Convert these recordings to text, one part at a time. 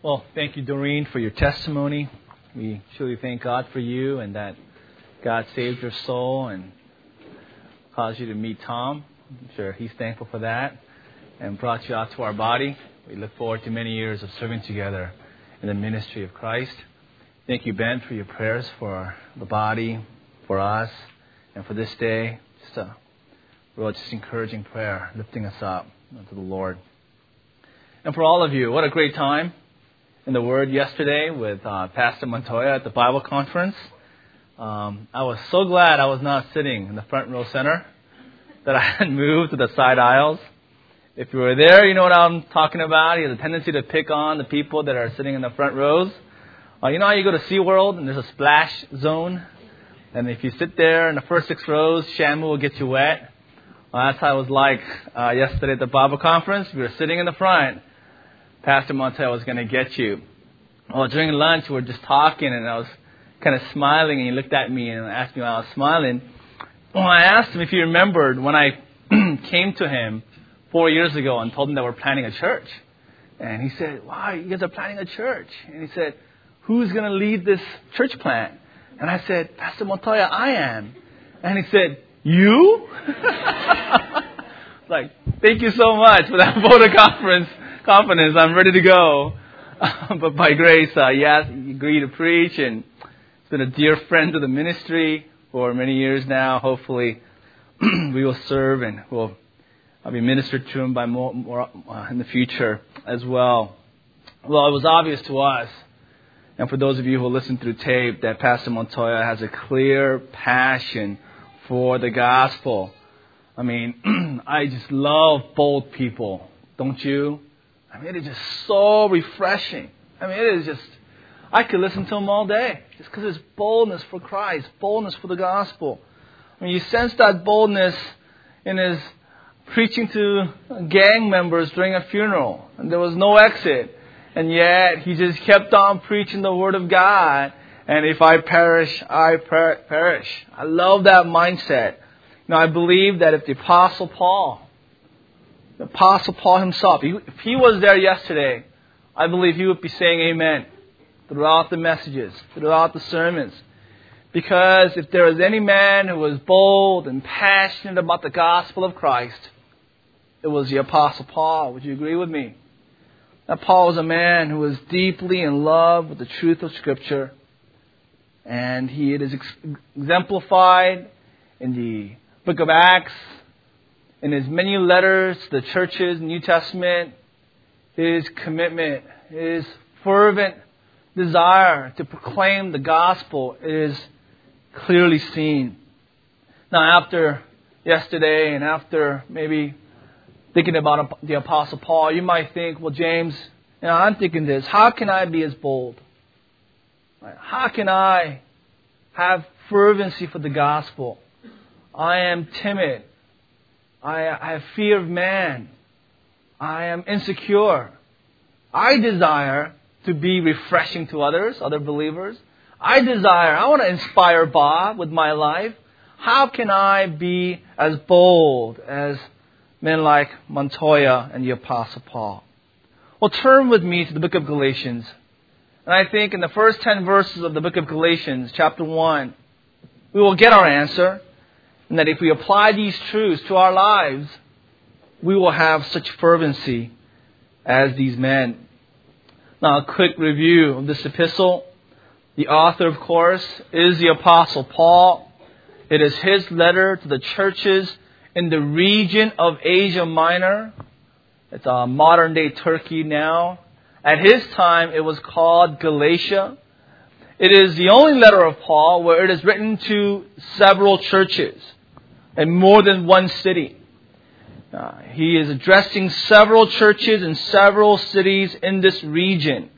Well, thank you, Doreen, for your testimony. We truly thank God for you and that God saved your soul and caused you to meet Tom. I'm sure he's thankful for that and brought you out to our body. We look forward to many years of serving together in the ministry of Christ. Thank you, Ben, for your prayers for the body, for us, and for this day. Just a real, just encouraging prayer, lifting us up to the Lord. And for all of you, what a great time in the Word yesterday with uh, Pastor Montoya at the Bible conference. Um, I was so glad I was not sitting in the front row center, that I had moved to the side aisles. If you were there, you know what I'm talking about. He has a tendency to pick on the people that are sitting in the front rows. Uh, you know how you go to SeaWorld and there's a splash zone? And if you sit there in the first six rows, Shamu will get you wet. Well, that's how it was like uh, yesterday at the Bible conference. We were sitting in the front. Pastor Montoya was going to get you. Well, during lunch, we were just talking, and I was kind of smiling, and he looked at me and asked me why I was smiling. Well, I asked him if he remembered when I came to him four years ago and told him that we're planning a church. And he said, Wow, you guys are planning a church. And he said, Who's going to lead this church plant? And I said, Pastor Montoya, I am. And he said, You? like, thank you so much for that of conference, confidence. I'm ready to go. but by grace, uh, yes, he agreed to preach and he's been a dear friend of the ministry for many years now. Hopefully, we will serve and we'll I'll be ministered to him by more, more uh, in the future as well. Well, it was obvious to us, and for those of you who listen through tape, that Pastor Montoya has a clear passion for the gospel. I mean, I just love bold people, don't you? I mean, it is just so refreshing. I mean, it is just, I could listen to him all day just because his boldness for Christ, boldness for the gospel. I mean, you sense that boldness in his preaching to gang members during a funeral, and there was no exit. And yet, he just kept on preaching the Word of God. And if I perish, I per- perish. I love that mindset. Now, I believe that if the Apostle Paul, the Apostle Paul himself, if he was there yesterday, I believe he would be saying amen throughout the messages, throughout the sermons. Because if there was any man who was bold and passionate about the gospel of Christ, it was the Apostle Paul. Would you agree with me? That Paul was a man who was deeply in love with the truth of Scripture, and he it is exemplified in the book of Acts, in his many letters to the churches, New Testament, his commitment, his fervent desire to proclaim the gospel is clearly seen. Now, after yesterday and after maybe thinking about the Apostle Paul, you might think, well, James, you know, I'm thinking this. How can I be as bold? How can I have fervency for the gospel? I am timid. I, I have fear of man. I am insecure. I desire to be refreshing to others, other believers. I desire, I want to inspire Bob with my life. How can I be as bold as men like Montoya and the Apostle Paul. Well, turn with me to the book of Galatians. And I think in the first 10 verses of the book of Galatians, chapter 1, we will get our answer. And that if we apply these truths to our lives, we will have such fervency as these men. Now, a quick review of this epistle. The author, of course, is the Apostle Paul. It is his letter to the churches in the region of Asia Minor. It's uh, modern day Turkey now. At his time, it was called Galatia. It is the only letter of Paul where it is written to several churches in more than one city. Uh, he is addressing several churches in several cities in this region.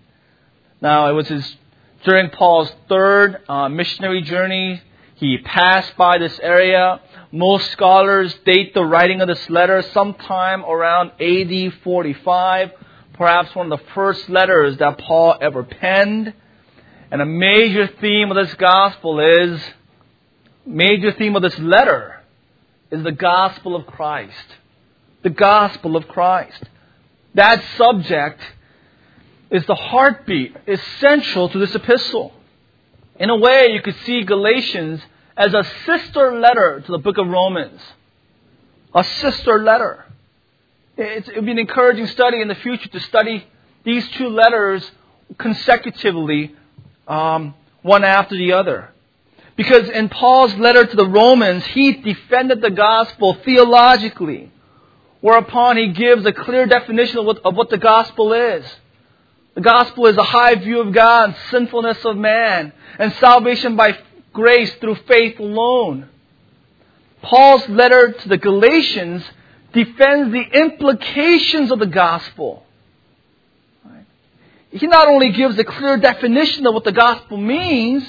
Now, it was his, during Paul's third uh, missionary journey. He passed by this area. Most scholars date the writing of this letter sometime around AD 45, perhaps one of the first letters that Paul ever penned. And a major theme of this gospel is, major theme of this letter is the gospel of Christ. The gospel of Christ. That subject is the heartbeat, essential to this epistle. In a way, you could see Galatians as a sister letter to the book of Romans. A sister letter. It would be an encouraging study in the future to study these two letters consecutively, um, one after the other. Because in Paul's letter to the Romans, he defended the gospel theologically, whereupon he gives a clear definition of what, of what the gospel is. The gospel is a high view of God sinfulness of man, and salvation by grace through faith alone. Paul's letter to the Galatians defends the implications of the gospel. He not only gives a clear definition of what the gospel means,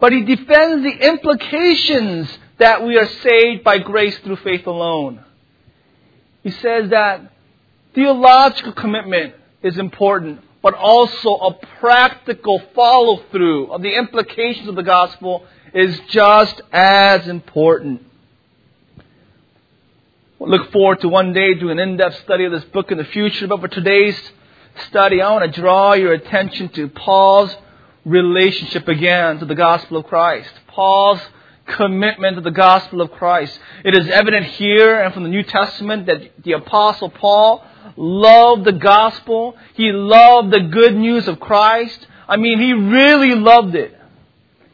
but he defends the implications that we are saved by grace through faith alone. He says that theological commitment is important, but also a practical follow through of the implications of the gospel is just as important. We'll look forward to one day doing an in-depth study of this book in the future, but for today's study, I want to draw your attention to Paul's relationship again to the gospel of Christ. Paul's commitment to the gospel of Christ. It is evident here and from the New Testament that the apostle Paul loved the gospel. He loved the good news of Christ. I mean, he really loved it.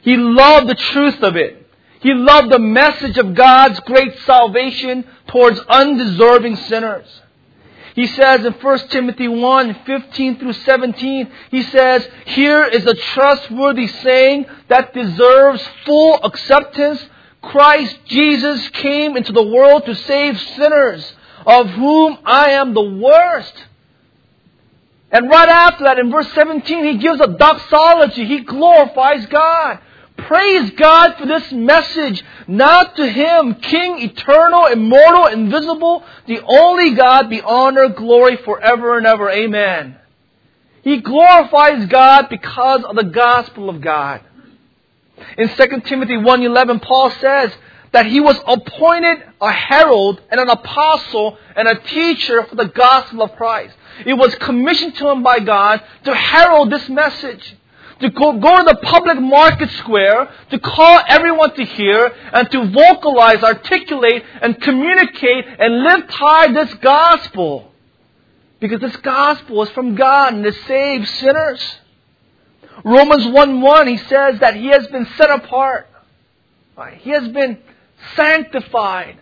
He loved the truth of it. He loved the message of God's great salvation towards undeserving sinners. He says in 1 Timothy 1, 15 through 17, he says, Here is a trustworthy saying that deserves full acceptance. Christ Jesus came into the world to save sinners, of whom I am the worst. And right after that, in verse 17, he gives a doxology. He glorifies God. Praise God for this message. Not to Him, King, eternal, immortal, invisible, the only God, be honor, glory forever and ever. Amen. He glorifies God because of the gospel of God. In 2 Timothy 1.11, Paul says that he was appointed a herald and an apostle and a teacher for the gospel of Christ. It was commissioned to him by God to herald this message to go, go to the public market square, to call everyone to hear, and to vocalize, articulate, and communicate and live high this gospel. Because this gospel is from God and it saves sinners. Romans 1 1, he says that he has been set apart. Right? He has been sanctified,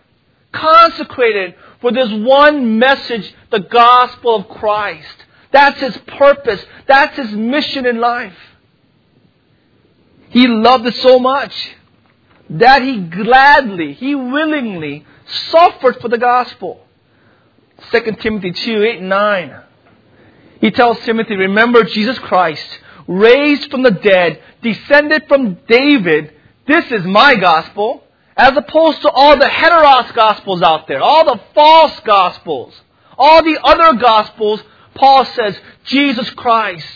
consecrated for this one message, the gospel of Christ. That's his purpose. That's his mission in life. He loved it so much that he gladly, he willingly suffered for the gospel. 2 Timothy 2, 8 9. He tells Timothy, remember Jesus Christ, raised from the dead, descended from David. This is my gospel, as opposed to all the heteros gospels out there, all the false gospels, all the other gospels. Paul says, Jesus Christ,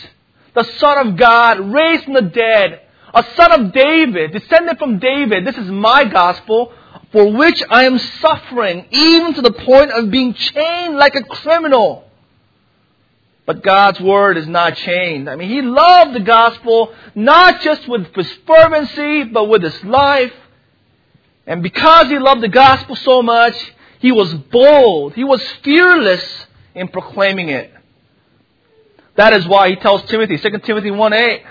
the Son of God, raised from the dead, a son of David, descended from David. This is my gospel, for which I am suffering, even to the point of being chained like a criminal. But God's word is not chained. I mean, he loved the gospel not just with his fervency, but with his life. And because he loved the gospel so much, he was bold. He was fearless in proclaiming it. That is why he tells Timothy, 2 Timothy 1 8,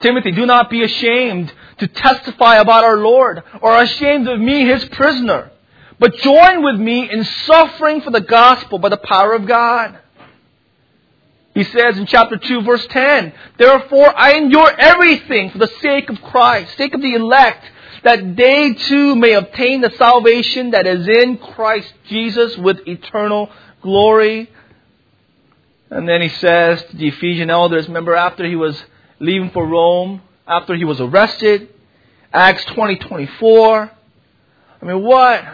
Timothy, do not be ashamed to testify about our Lord or ashamed of me, his prisoner, but join with me in suffering for the gospel by the power of God. He says in chapter 2 verse 10, Therefore I endure everything for the sake of Christ, sake of the elect, that they too may obtain the salvation that is in Christ Jesus with eternal glory. And then he says to the Ephesian elders, remember after he was leaving for Rome after he was arrested. Acts 20, 24. I mean, what?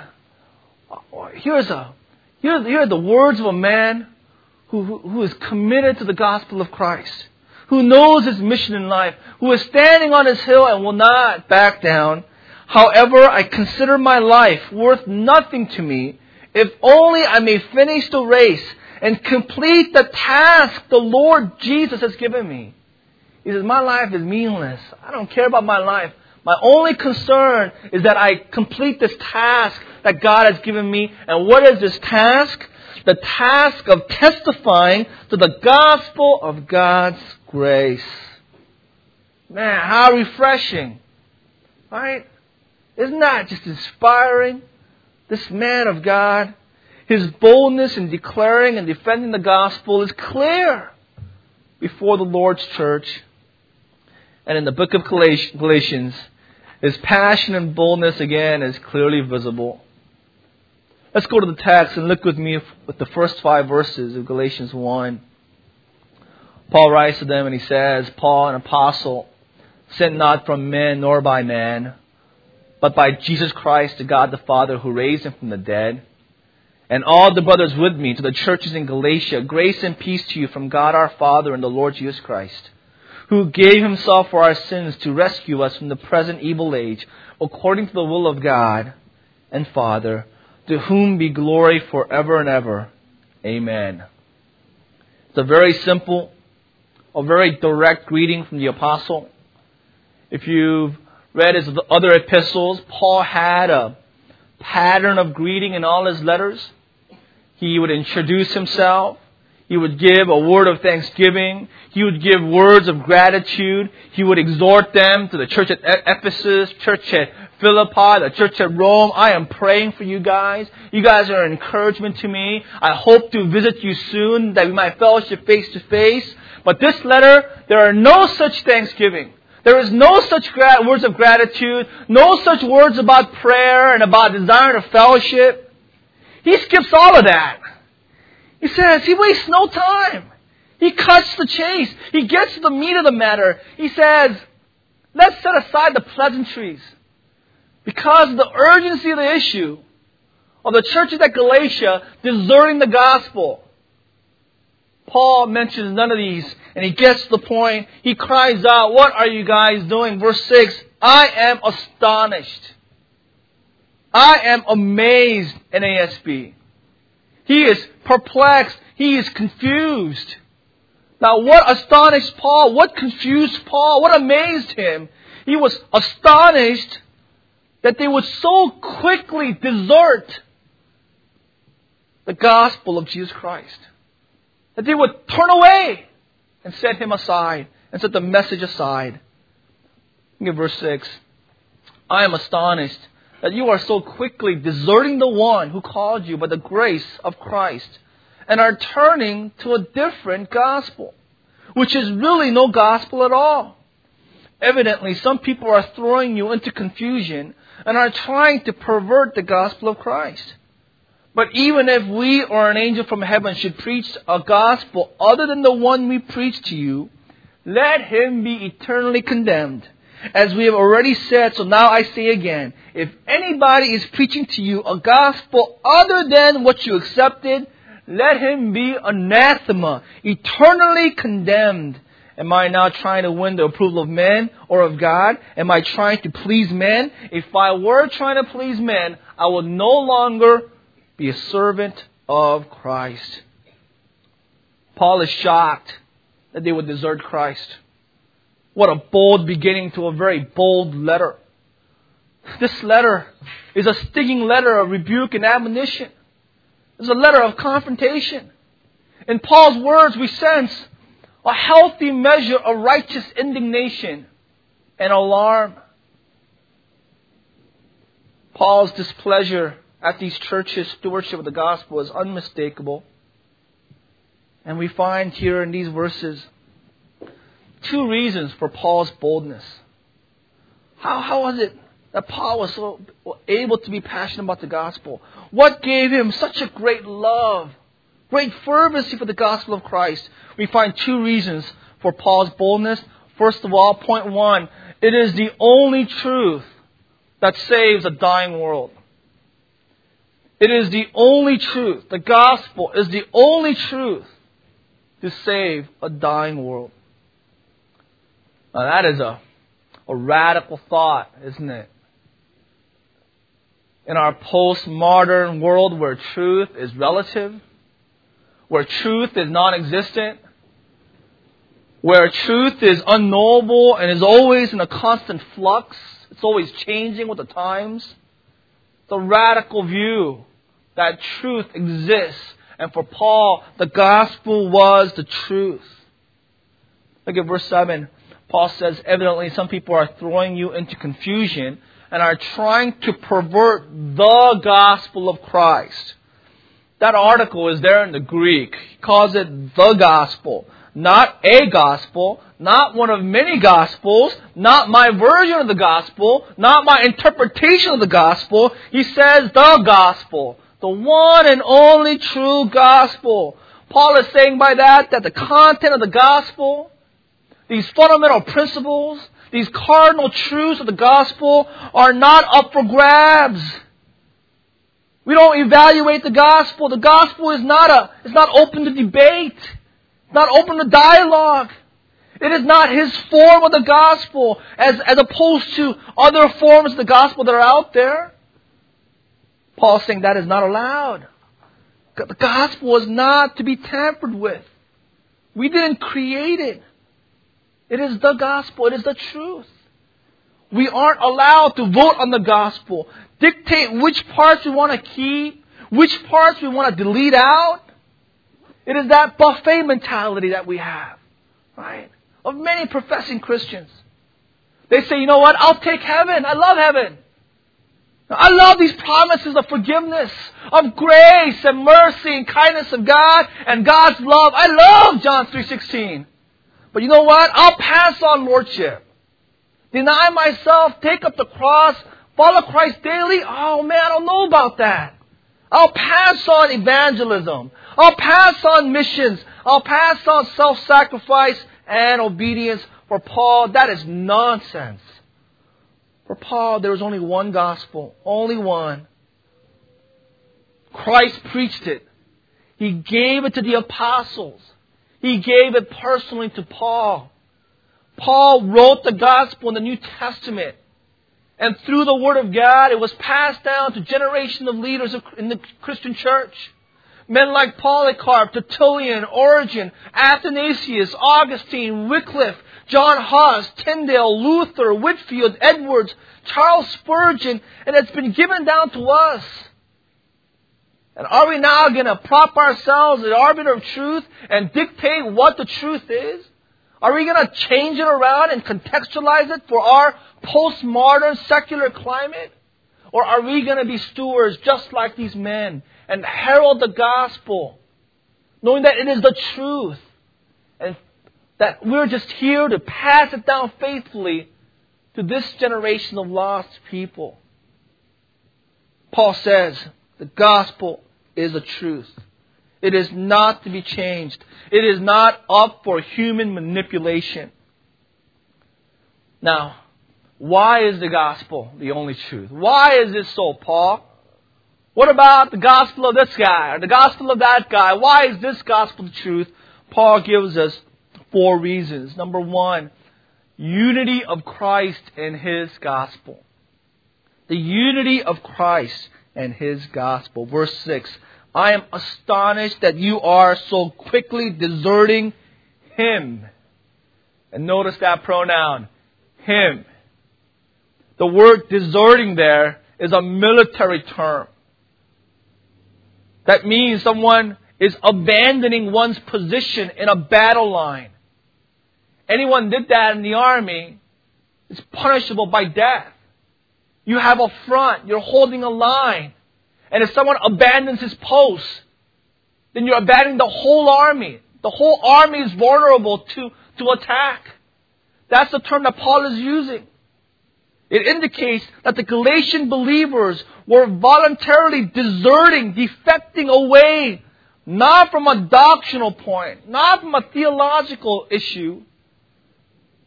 Here's a, here, here are the words of a man who, who, who is committed to the gospel of Christ, who knows his mission in life, who is standing on his hill and will not back down. However, I consider my life worth nothing to me if only I may finish the race and complete the task the Lord Jesus has given me. He says, My life is meaningless. I don't care about my life. My only concern is that I complete this task that God has given me. And what is this task? The task of testifying to the gospel of God's grace. Man, how refreshing. Right? Isn't that just inspiring? This man of God, his boldness in declaring and defending the gospel is clear before the Lord's church. And in the book of Galatians, his passion and boldness again is clearly visible. Let's go to the text and look with me with the first five verses of Galatians 1. Paul writes to them and he says, Paul, an apostle, sent not from men nor by man, but by Jesus Christ to God the Father who raised him from the dead. And all the brothers with me to the churches in Galatia, grace and peace to you from God our Father and the Lord Jesus Christ, who gave himself for our sins to rescue us from the present evil age, according to the will of God and Father, to whom be glory forever and ever. Amen. It's a very simple, a very direct greeting from the apostle. If you've read his other epistles, Paul had a pattern of greeting in all his letters. He would introduce himself. He would give a word of thanksgiving. He would give words of gratitude. He would exhort them to the church at Ephesus, church at Philippi, the church at Rome. I am praying for you guys. You guys are an encouragement to me. I hope to visit you soon that we might fellowship face to face. But this letter, there are no such thanksgiving. There is no such gra- words of gratitude, no such words about prayer and about desire to fellowship. He skips all of that. He says he wastes no time. He cuts the chase. He gets to the meat of the matter. He says, let's set aside the pleasantries. Because of the urgency of the issue of the churches at Galatia deserting the gospel. Paul mentions none of these, and he gets to the point. He cries out, What are you guys doing? Verse 6 I am astonished. I am amazed, NASB. He is perplexed. He is confused. Now, what astonished Paul? What confused Paul? What amazed him? He was astonished that they would so quickly desert the gospel of Jesus Christ that they would turn away and set him aside and set the message aside. Look at verse 6. I am astonished that you are so quickly deserting the one who called you by the grace of Christ and are turning to a different gospel, which is really no gospel at all. Evidently, some people are throwing you into confusion and are trying to pervert the gospel of Christ. But even if we or an angel from heaven should preach a gospel other than the one we preach to you, let him be eternally condemned. As we have already said, so now I say again, if anybody is preaching to you a gospel other than what you accepted, let him be anathema, eternally condemned. Am I now trying to win the approval of men or of God? Am I trying to please men? If I were trying to please men, I would no longer be a servant of Christ. Paul is shocked that they would desert Christ. What a bold beginning to a very bold letter. This letter is a stinging letter of rebuke and admonition. It's a letter of confrontation. In Paul's words, we sense a healthy measure of righteous indignation and alarm. Paul's displeasure at these churches' stewardship of the gospel is unmistakable. And we find here in these verses two reasons for Paul's boldness. How, how was it that Paul was so able to be passionate about the gospel? What gave him such a great love, great fervency for the gospel of Christ? We find two reasons for Paul's boldness. First of all, point one, it is the only truth that saves a dying world. It is the only truth. The gospel is the only truth to save a dying world. Now that is a, a radical thought, isn't it? In our postmodern world where truth is relative, where truth is non existent, where truth is unknowable and is always in a constant flux, it's always changing with the times. The radical view that truth exists. And for Paul, the gospel was the truth. Look at verse 7. Paul says, evidently some people are throwing you into confusion and are trying to pervert the gospel of Christ. That article is there in the Greek. He calls it the gospel. Not a gospel, not one of many gospels, not my version of the gospel, not my interpretation of the gospel. He says the gospel. The one and only true gospel. Paul is saying by that that the content of the gospel, these fundamental principles, these cardinal truths of the gospel are not up for grabs. We don't evaluate the gospel. The gospel is not a, it's not open to debate. It's not open to dialogue. It is not his form of the gospel as, as opposed to other forms of the gospel that are out there. Paul's saying that is not allowed. The gospel is not to be tampered with. We didn't create it. It is the gospel. It is the truth. We aren't allowed to vote on the gospel, dictate which parts we want to keep, which parts we want to delete out. It is that buffet mentality that we have, right? Of many professing Christians. They say, you know what? I'll take heaven. I love heaven. I love these promises of forgiveness, of grace and mercy and kindness of God and God's love. I love John 3.16. But you know what? I'll pass on lordship. Deny myself, take up the cross, follow Christ daily. Oh man, I don't know about that. I'll pass on evangelism. I'll pass on missions. I'll pass on self-sacrifice and obedience. For Paul, that is nonsense. For Paul, there was only one gospel, only one. Christ preached it. He gave it to the apostles. He gave it personally to Paul. Paul wrote the gospel in the New Testament. And through the Word of God, it was passed down to generations of leaders in the Christian church. Men like Polycarp, Tertullian, Origen, Athanasius, Augustine, Wycliffe, John Huss, Tyndale, Luther, Whitefield, Edwards, Charles Spurgeon, and it's been given down to us. And are we now going to prop ourselves as arbiter of truth and dictate what the truth is? Are we going to change it around and contextualize it for our postmodern secular climate? Or are we going to be stewards just like these men and herald the gospel, knowing that it is the truth and that we're just here to pass it down faithfully to this generation of lost people? Paul says the gospel is a truth. It is not to be changed. It is not up for human manipulation. Now, why is the gospel the only truth? Why is this so, Paul? What about the gospel of this guy or the gospel of that guy? Why is this gospel the truth? Paul gives us four reasons. Number one, unity of Christ and his gospel. The unity of Christ and his gospel. Verse 6 I am astonished that you are so quickly deserting him. And notice that pronoun, him. The word deserting there is a military term. That means someone is abandoning one's position in a battle line. Anyone did that in the army is punishable by death. You have a front, you're holding a line. And if someone abandons his post, then you're abandoning the whole army. The whole army is vulnerable to, to attack. That's the term that Paul is using. It indicates that the Galatian believers were voluntarily deserting, defecting away, not from a doctrinal point, not from a theological issue,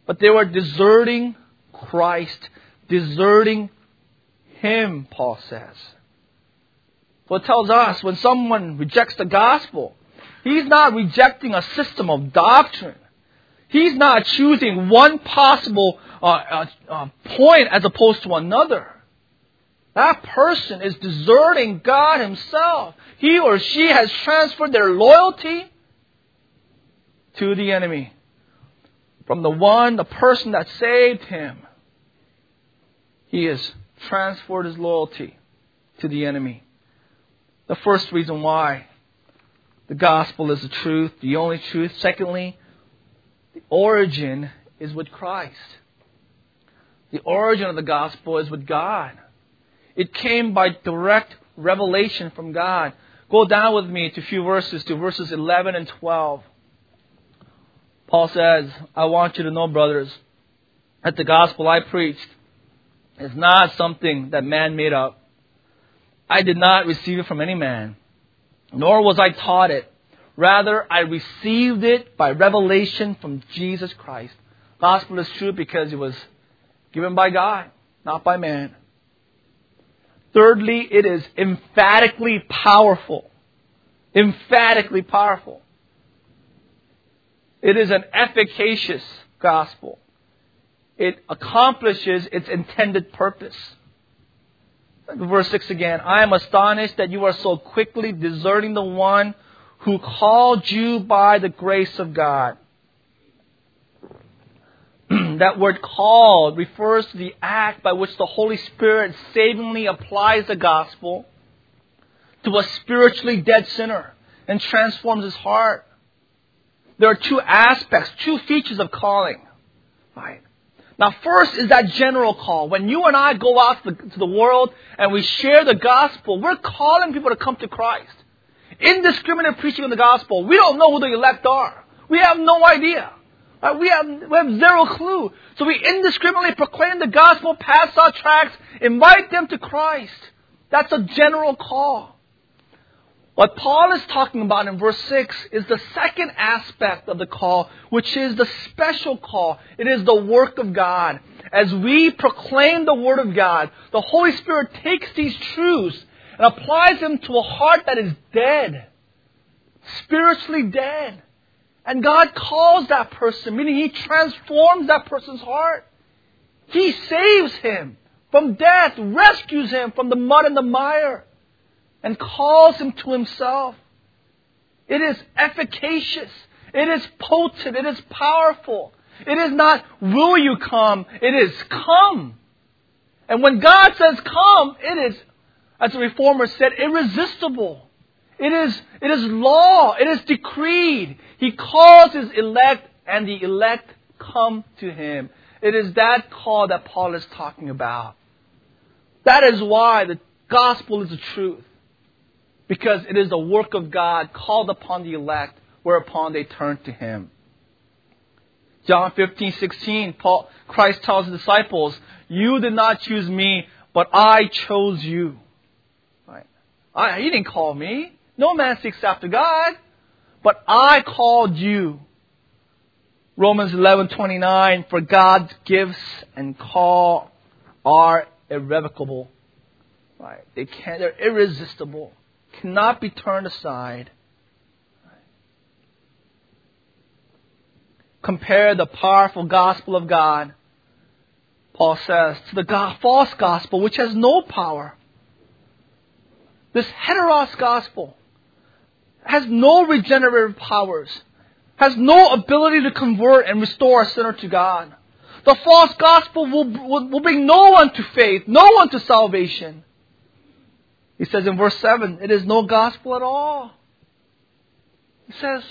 but they were deserting Christ, deserting Him, Paul says. Well, it tells us when someone rejects the gospel, he's not rejecting a system of doctrine. He's not choosing one possible uh, uh, uh, point as opposed to another. that person is deserting God Himself. He or she has transferred their loyalty to the enemy. From the one, the person that saved him, he has transferred his loyalty to the enemy. The first reason why the gospel is the truth, the only truth. Secondly, the origin is with Christ. The origin of the gospel is with God. It came by direct revelation from God. Go down with me to a few verses, to verses 11 and 12. Paul says, I want you to know, brothers, that the gospel I preached is not something that man made up. I did not receive it from any man, nor was I taught it. Rather, I received it by revelation from Jesus Christ. Gospel is true because it was given by God, not by man. Thirdly, it is emphatically powerful. Emphatically powerful. It is an efficacious gospel. It accomplishes its intended purpose. Verse 6 again. I am astonished that you are so quickly deserting the one who called you by the grace of God. that word called refers to the act by which the Holy Spirit savingly applies the gospel to a spiritually dead sinner and transforms his heart. There are two aspects, two features of calling. Right? Now, first is that general call. When you and I go out to the, to the world and we share the gospel, we're calling people to come to Christ. Indiscriminate preaching of the gospel. We don't know who the elect are. We have no idea. Right? We, have, we have zero clue. So we indiscriminately proclaim the gospel, pass our tracts, invite them to Christ. That's a general call. What Paul is talking about in verse 6 is the second aspect of the call, which is the special call. It is the work of God. As we proclaim the Word of God, the Holy Spirit takes these truths and applies them to a heart that is dead, spiritually dead. And God calls that person, meaning He transforms that person's heart. He saves him from death, rescues him from the mud and the mire and calls him to himself. It is efficacious. It is potent. It is powerful. It is not, will you come? It is, come. And when God says come, it is, as the reformer said, irresistible. It is, it is law. It is decreed. He calls his elect and the elect come to him. It is that call that Paul is talking about. That is why the gospel is the truth because it is the work of God called upon the elect, whereupon they turn to Him. John 15, 16, Paul, Christ tells the disciples, You did not choose me, but I chose you. Right? I, he didn't call me. No man seeks after God, but I called you. Romans 11:29 For God's gifts and call are irrevocable. Right? They can't they're irresistible cannot be turned aside. Compare the powerful gospel of God, Paul says, to the false gospel, which has no power. This heteros gospel has no regenerative powers, has no ability to convert and restore a sinner to God. The false gospel will, will, will bring no one to faith, no one to salvation. He says in verse 7, it is no gospel at all. He says,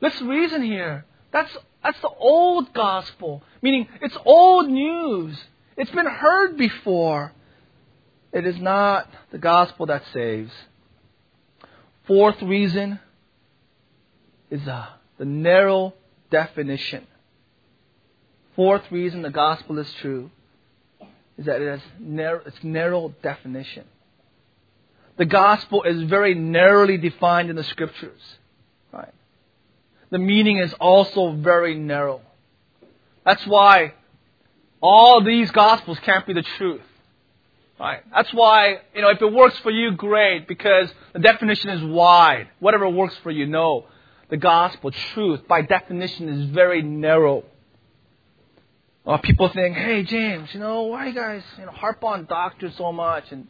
let's reason here. That's, that's the old gospel, meaning it's old news. It's been heard before. It is not the gospel that saves. Fourth reason is uh, the narrow definition. Fourth reason the gospel is true is that it has narrow, it's narrow definition. The gospel is very narrowly defined in the scriptures. Right? The meaning is also very narrow. That's why all these gospels can't be the truth. Right? That's why, you know, if it works for you, great, because the definition is wide. Whatever works for you, no. The gospel, truth, by definition, is very narrow. Uh, people think, hey, James, you know, why you guys you know, harp on doctrine so much and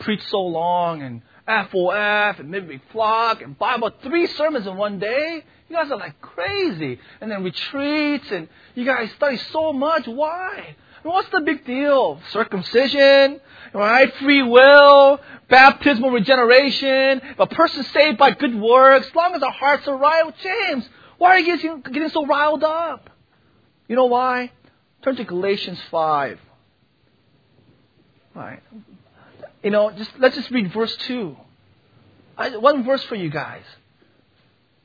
preach so long and FOF and midweek flock and Bible, three sermons in one day? You guys are like crazy. And then retreats and you guys study so much. Why? What's the big deal? Circumcision, right? Free will, baptismal regeneration, a person saved by good works, as long as our hearts are right. James, why are you getting, getting so riled up? You know why? Turn to Galatians 5. All right. You know, just let's just read verse 2. I, one verse for you guys.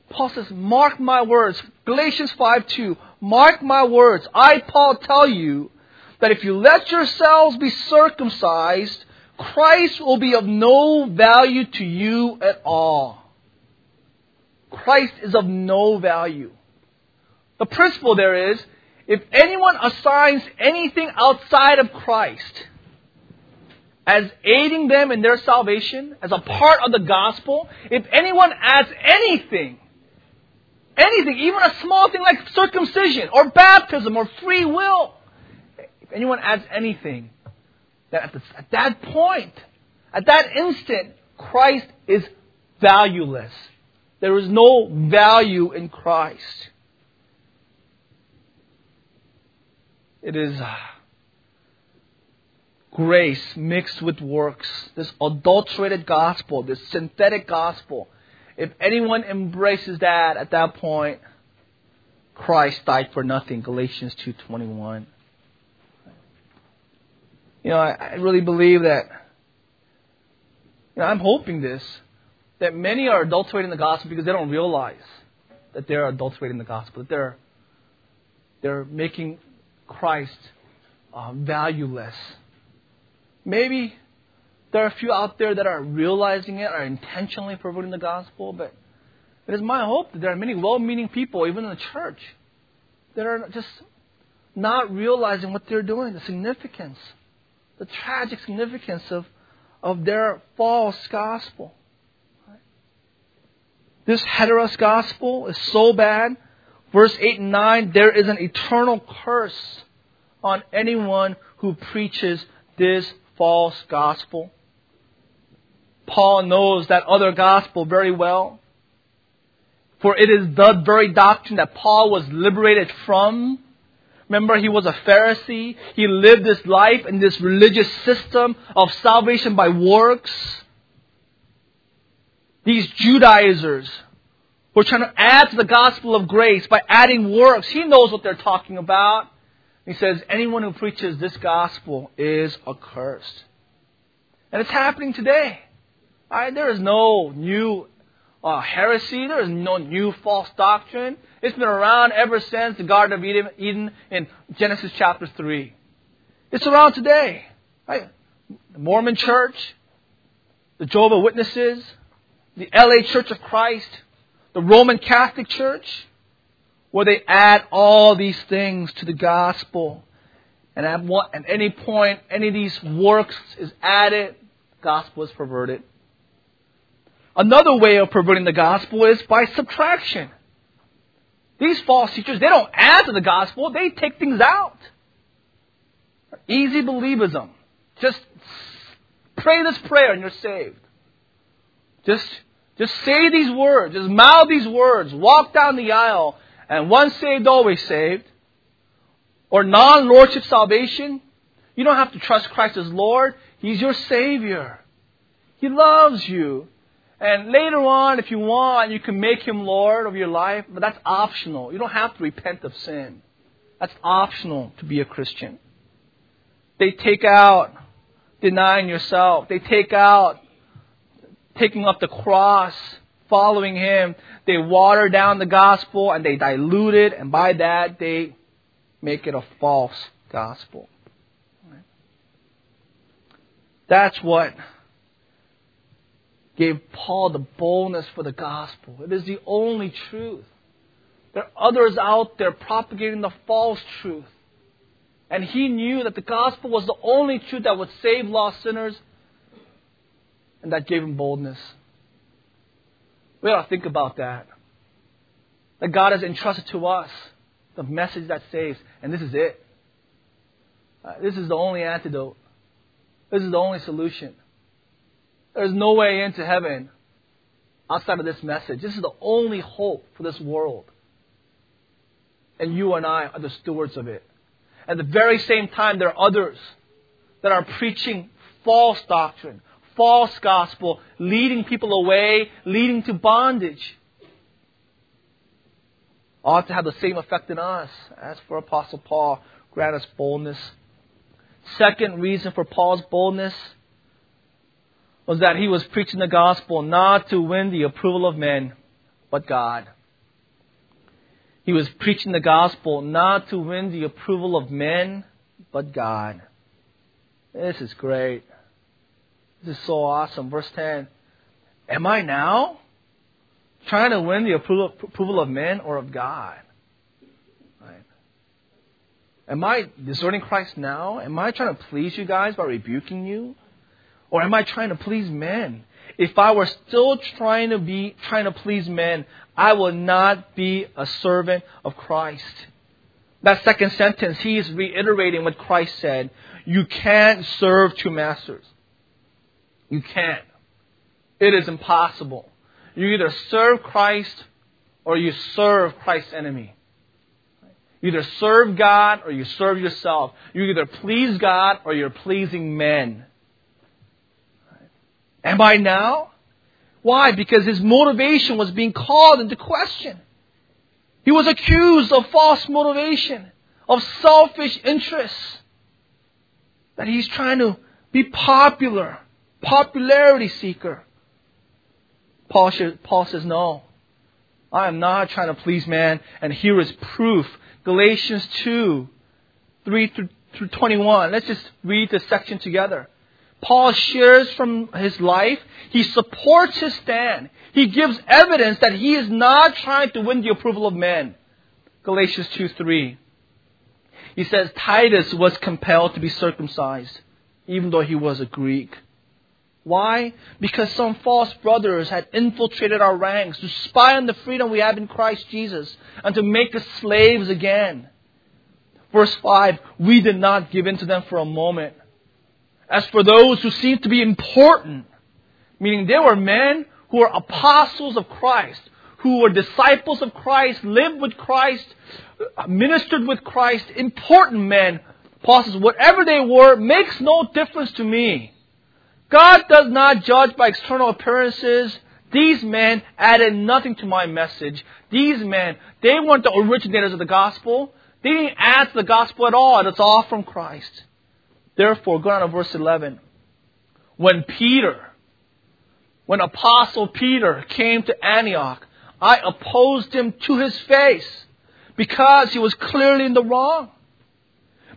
Paul says, Mark my words. Galatians 5 2. Mark my words. I, Paul, tell you that if you let yourselves be circumcised, Christ will be of no value to you at all. Christ is of no value. The principle there is if anyone assigns anything outside of Christ as aiding them in their salvation, as a part of the gospel, if anyone adds anything, anything, even a small thing like circumcision or baptism or free will, if anyone adds anything, that at, the, at that point, at that instant, Christ is valueless. There is no value in Christ. It is uh, grace mixed with works, this adulterated gospel, this synthetic gospel. If anyone embraces that at that point, Christ died for nothing. Galatians 2:21. You know, I, really believe that. You know, I'm hoping this that many are adulterating the gospel because they don't realize that they're adulterating the gospel. That they're they're making Christ uh, valueless. Maybe there are a few out there that are realizing it, are intentionally perverting the gospel, but it is my hope that there are many well meaning people, even in the church, that are just not realizing what they're doing, the significance, the tragic significance of, of their false gospel. This heteros gospel is so bad Verse 8 and 9, there is an eternal curse on anyone who preaches this false gospel. Paul knows that other gospel very well. For it is the very doctrine that Paul was liberated from. Remember, he was a Pharisee. He lived his life in this religious system of salvation by works. These Judaizers we're trying to add to the gospel of grace by adding works. He knows what they're talking about. He says, anyone who preaches this gospel is accursed. And it's happening today. Right? There is no new uh, heresy. There is no new false doctrine. It's been around ever since the Garden of Eden, in Genesis chapter 3. It's around today. Right? The Mormon Church, the Jehovah Witnesses, the LA Church of Christ, the Roman Catholic Church, where they add all these things to the gospel. And at, at any point, any of these works is added, gospel is perverted. Another way of perverting the gospel is by subtraction. These false teachers, they don't add to the gospel, they take things out. Easy believism. Just pray this prayer and you're saved. Just just say these words. Just mouth these words. Walk down the aisle. And once saved, always saved. Or non-lordship salvation. You don't have to trust Christ as Lord. He's your Savior. He loves you. And later on, if you want, you can make Him Lord of your life. But that's optional. You don't have to repent of sin. That's optional to be a Christian. They take out denying yourself. They take out taking up the cross, following him, they water down the gospel and they dilute it, and by that they make it a false gospel. That's what gave Paul the boldness for the gospel. It is the only truth. There are others out there propagating the false truth. And he knew that the gospel was the only truth that would save lost sinners and that gave him boldness. We ought to think about that. That God has entrusted to us the message that saves, and this is it. Uh, this is the only antidote. This is the only solution. There's no way into heaven outside of this message. This is the only hope for this world. And you and I are the stewards of it. At the very same time, there are others that are preaching false doctrine, false gospel, leading people away, leading to bondage. Ought to have the same effect in us. As for Apostle Paul, grant us boldness. Second reason for Paul's boldness was that he was preaching the gospel not to win the approval of men, but God. He was preaching the gospel not to win the approval of men, but God. This is great. This is so awesome. Verse 10. Am I now trying to win the approval, of men or of God? Am I deserting Christ now? Am I trying to please you guys by rebuking you? Or am I trying to please men? If I were still trying to be trying to please men, I will not be a servant of Christ. That second sentence, he is reiterating what Christ said. You can't serve two masters. You can't. It is impossible. You either serve Christ or you serve Christ's enemy. You either serve God or you serve yourself. You either please God or you're pleasing men. Am I now? Why? Because his motivation was being called into question. He was accused of false motivation, of selfish interests. That he's trying to be popular, popularity seeker. Paul, should, Paul says, No, I am not trying to please man. And here is proof Galatians 2 3 through, through 21. Let's just read this section together. Paul shares from his life. He supports his stand. He gives evidence that he is not trying to win the approval of men. Galatians 2 3. He says Titus was compelled to be circumcised, even though he was a Greek. Why? Because some false brothers had infiltrated our ranks to spy on the freedom we have in Christ Jesus and to make us slaves again. Verse 5 We did not give in to them for a moment as for those who seemed to be important, meaning they were men who were apostles of Christ, who were disciples of Christ, lived with Christ, ministered with Christ, important men. Paul says, whatever they were makes no difference to me. God does not judge by external appearances. These men added nothing to my message. These men, they weren't the originators of the gospel. They didn't add to the gospel at all. It's all from Christ. Therefore, go on to verse 11. When Peter, when Apostle Peter came to Antioch, I opposed him to his face because he was clearly in the wrong.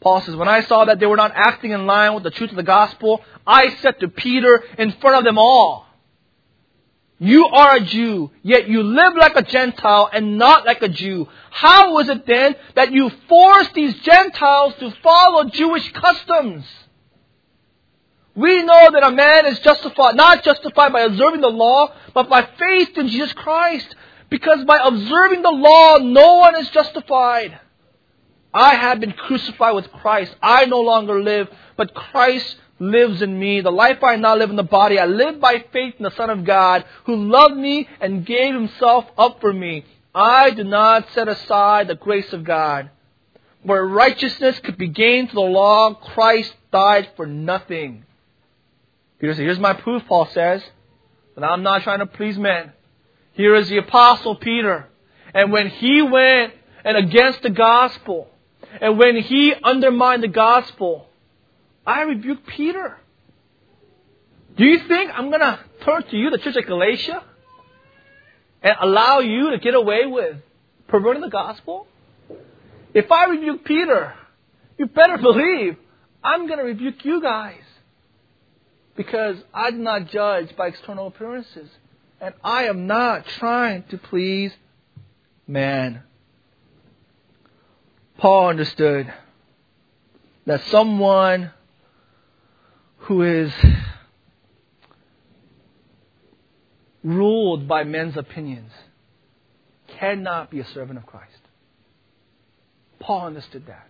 Paul says, When I saw that they were not acting in line with the truth of the gospel, I said to Peter in front of them all, You are a Jew, yet you live like a Gentile and not like a Jew. How is it then that you force these Gentiles to follow Jewish customs? We know that a man is justified, not justified by observing the law, but by faith in Jesus Christ. Because by observing the law, no one is justified. I have been crucified with Christ. I no longer live, but Christ lives in me. The life I now live in the body, I live by faith in the Son of God, who loved me and gave himself up for me. I do not set aside the grace of God. Where righteousness could be gained through the law, Christ died for nothing. Peter says, Here's my proof, Paul says, that I'm not trying to please men. Here is the Apostle Peter. And when he went and against the gospel, and when he undermined the gospel, I rebuked Peter. Do you think I'm going to turn to you, the church of Galatia, and allow you to get away with perverting the gospel? If I rebuke Peter, you better believe I'm going to rebuke you guys. Because I do not judge by external appearances. And I am not trying to please man. Paul understood that someone who is ruled by men's opinions cannot be a servant of Christ. Paul understood that.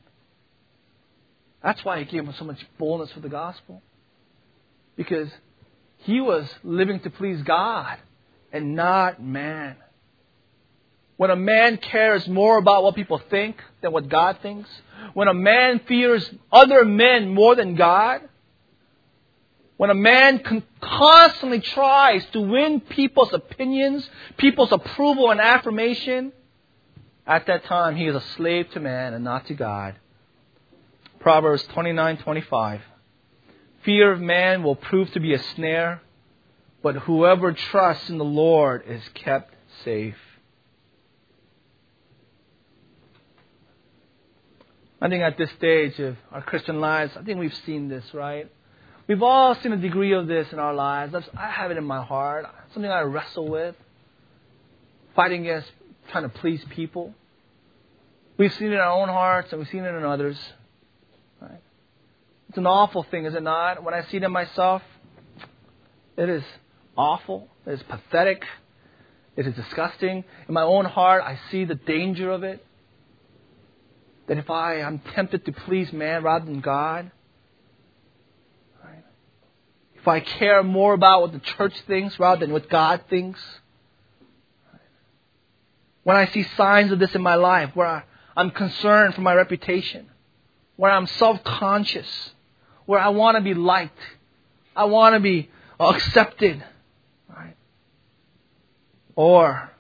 That's why he gave him so much boldness for the gospel. Because he was living to please God and not man. When a man cares more about what people think than what God thinks, when a man fears other men more than God, when a man con- constantly tries to win people's opinions, people's approval and affirmation, at that time he is a slave to man and not to God. Proverbs 29:25 Fear of man will prove to be a snare, but whoever trusts in the Lord is kept safe. I think at this stage of our Christian lives, I think we've seen this, right? We've all seen a degree of this in our lives. I have it in my heart, something I wrestle with, fighting against trying to please people. We've seen it in our own hearts and we've seen it in others. Right? It's an awful thing, is it not? When I see it in myself, it is awful. It is pathetic. It is disgusting. In my own heart, I see the danger of it. That if I am tempted to please man rather than God, right? if I care more about what the church thinks rather than what God thinks, right? when I see signs of this in my life, where I, I'm concerned for my reputation, where I'm self conscious, where I want to be liked, I want to be accepted, right? Or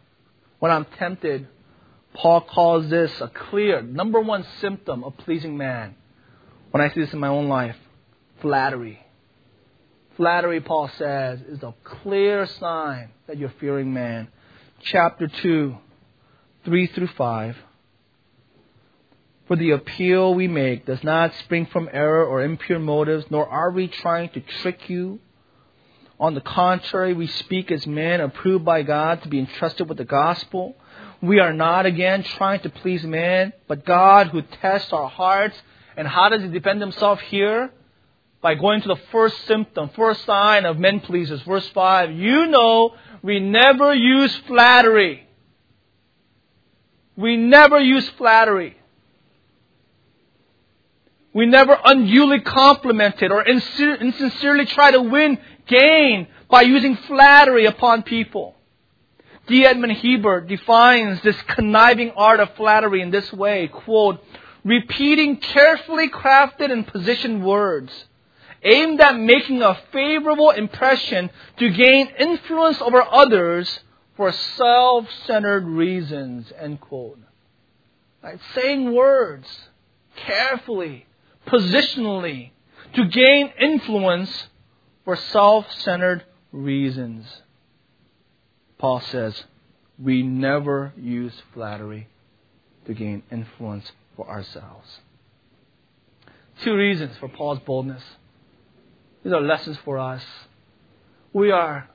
when I'm tempted, Paul calls this a clear number one symptom of pleasing man. When I see this in my own life, flattery. Flattery, Paul says, is a clear sign that you're fearing man. Chapter 2, 3 through 5. For the appeal we make does not spring from error or impure motives, nor are we trying to trick you. On the contrary, we speak as men approved by God to be entrusted with the gospel. We are not again trying to please man, but God who tests our hearts. And how does he defend himself here? By going to the first symptom, first sign of men pleasers. Verse 5. You know we never use flattery. We never use flattery. We never unduly complimented or insincerely try to win gain by using flattery upon people. D. Edmund Hiebert defines this conniving art of flattery in this way, quote, repeating carefully crafted and positioned words aimed at making a favorable impression to gain influence over others for self-centered reasons, end quote. Right? Saying words carefully, positionally to gain influence for self centered reasons. Paul says, we never use flattery to gain influence for ourselves. Two reasons for Paul's boldness. These are lessons for us. We are,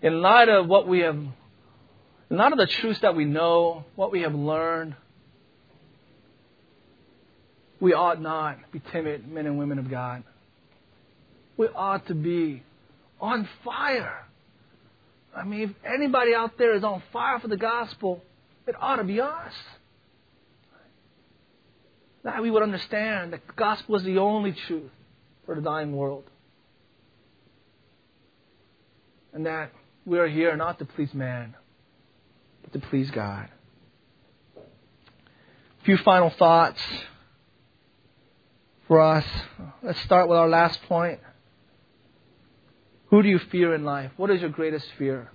in light of what we have, in light of the truths that we know, what we have learned, we ought not be timid men and women of God. We ought to be on fire. I mean, if anybody out there is on fire for the gospel, it ought to be us. That we would understand that the gospel is the only truth for the dying world. And that we are here not to please man, but to please God. A few final thoughts for us. Let's start with our last point. Who do you fear in life? What is your greatest fear?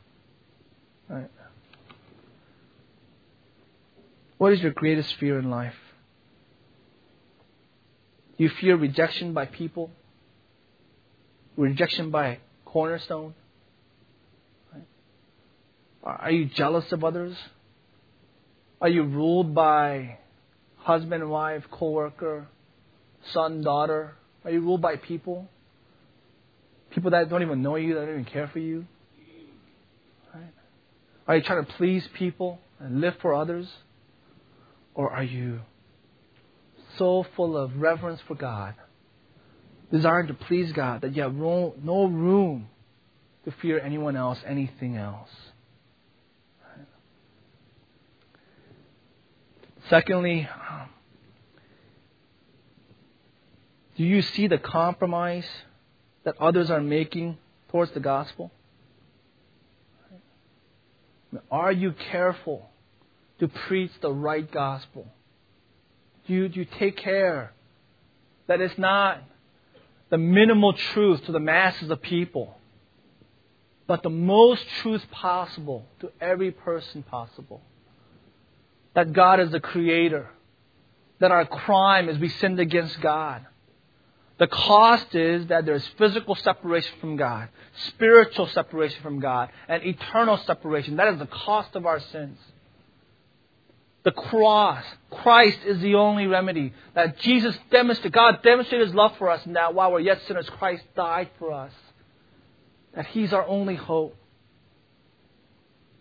Right. What is your greatest fear in life? Do you fear rejection by people? Rejection by cornerstone? Right. Are you jealous of others? Are you ruled by husband, wife, co-worker, son, daughter? Are you ruled by people? People that don't even know you, that don't even care for you? Right? Are you trying to please people and live for others? Or are you so full of reverence for God, desiring to please God, that you have no room to fear anyone else, anything else? Secondly, um, do you see the compromise that others are making towards the gospel? Are you careful to preach the right gospel? Do you, do you take care that it's not the minimal truth to the masses of people, but the most truth possible to every person possible? That God is the creator, that our crime is we sinned against God the cost is that there's physical separation from God, spiritual separation from God, and eternal separation. That is the cost of our sins. The cross, Christ is the only remedy. That Jesus demonstrated, God demonstrated His love for us, and that while we're yet sinners, Christ died for us. That He's our only hope.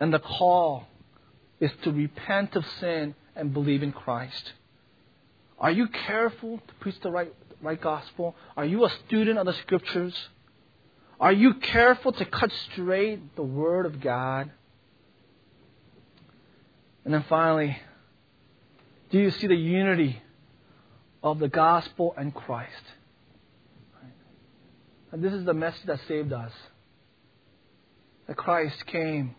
And the call is to repent of sin and believe in Christ. Are you careful to preach the right right gospel? Are you a student of the scriptures? Are you careful to cut straight the word of God? And then finally, do you see the unity of the gospel and Christ? And this is the message that saved us. That Christ came,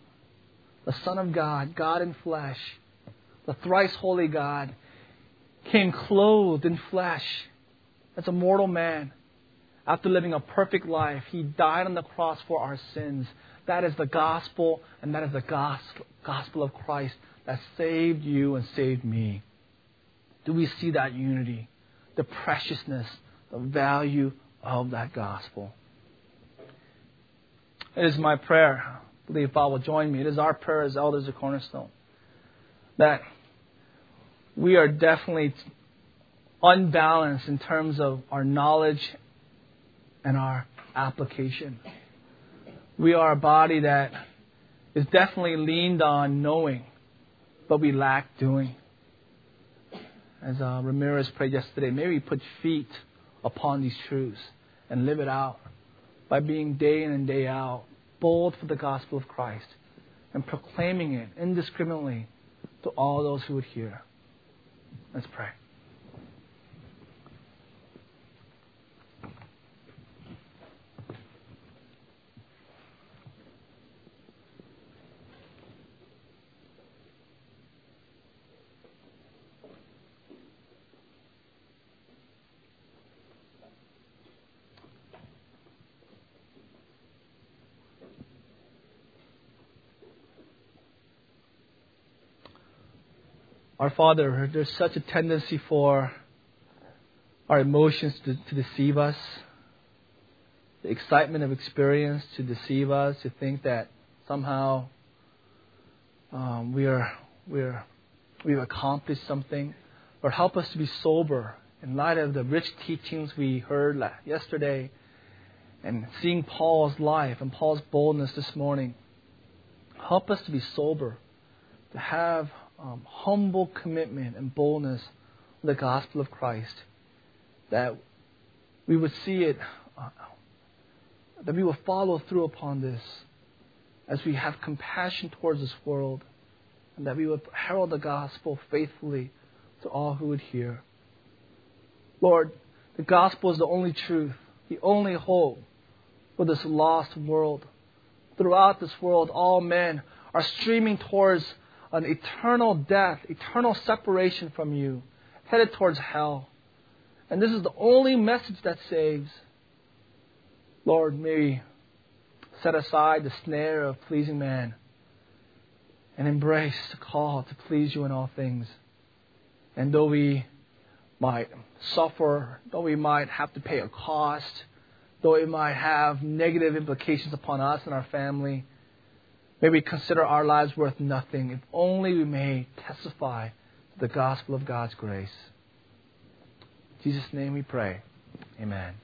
the Son of God, God in flesh, the thrice holy God, came clothed in flesh as a mortal man, after living a perfect life, he died on the cross for our sins. That is the gospel, and that is the gospel of Christ that saved you and saved me. Do we see that unity, the preciousness, the value of that gospel? It is my prayer. I believe Bob will join me. It is our prayer as elders of Cornerstone that we are definitely unbalanced in terms of our knowledge and our application. We are a body that is definitely leaned on knowing, but we lack doing. As uh, Ramirez prayed yesterday, maybe we put feet upon these truths and live it out by being day in and day out bold for the gospel of Christ and proclaiming it indiscriminately to all those who would hear. Let's pray. Our Father, there's such a tendency for our emotions to, to deceive us, the excitement of experience to deceive us, to think that somehow um, we are, we are, we've accomplished something. Lord, help us to be sober in light of the rich teachings we heard yesterday and seeing Paul's life and Paul's boldness this morning. Help us to be sober, to have um, humble commitment and boldness of the gospel of Christ, that we would see it, uh, that we will follow through upon this as we have compassion towards this world, and that we would herald the gospel faithfully to all who would hear. Lord, the gospel is the only truth, the only hope for this lost world. Throughout this world, all men are streaming towards an eternal death, eternal separation from you, headed towards hell. And this is the only message that saves. Lord, may we set aside the snare of pleasing man and embrace the call to please you in all things. And though we might suffer, though we might have to pay a cost, though it might have negative implications upon us and our family, May we consider our lives worth nothing if only we may testify the gospel of God's grace. In Jesus' name we pray. Amen.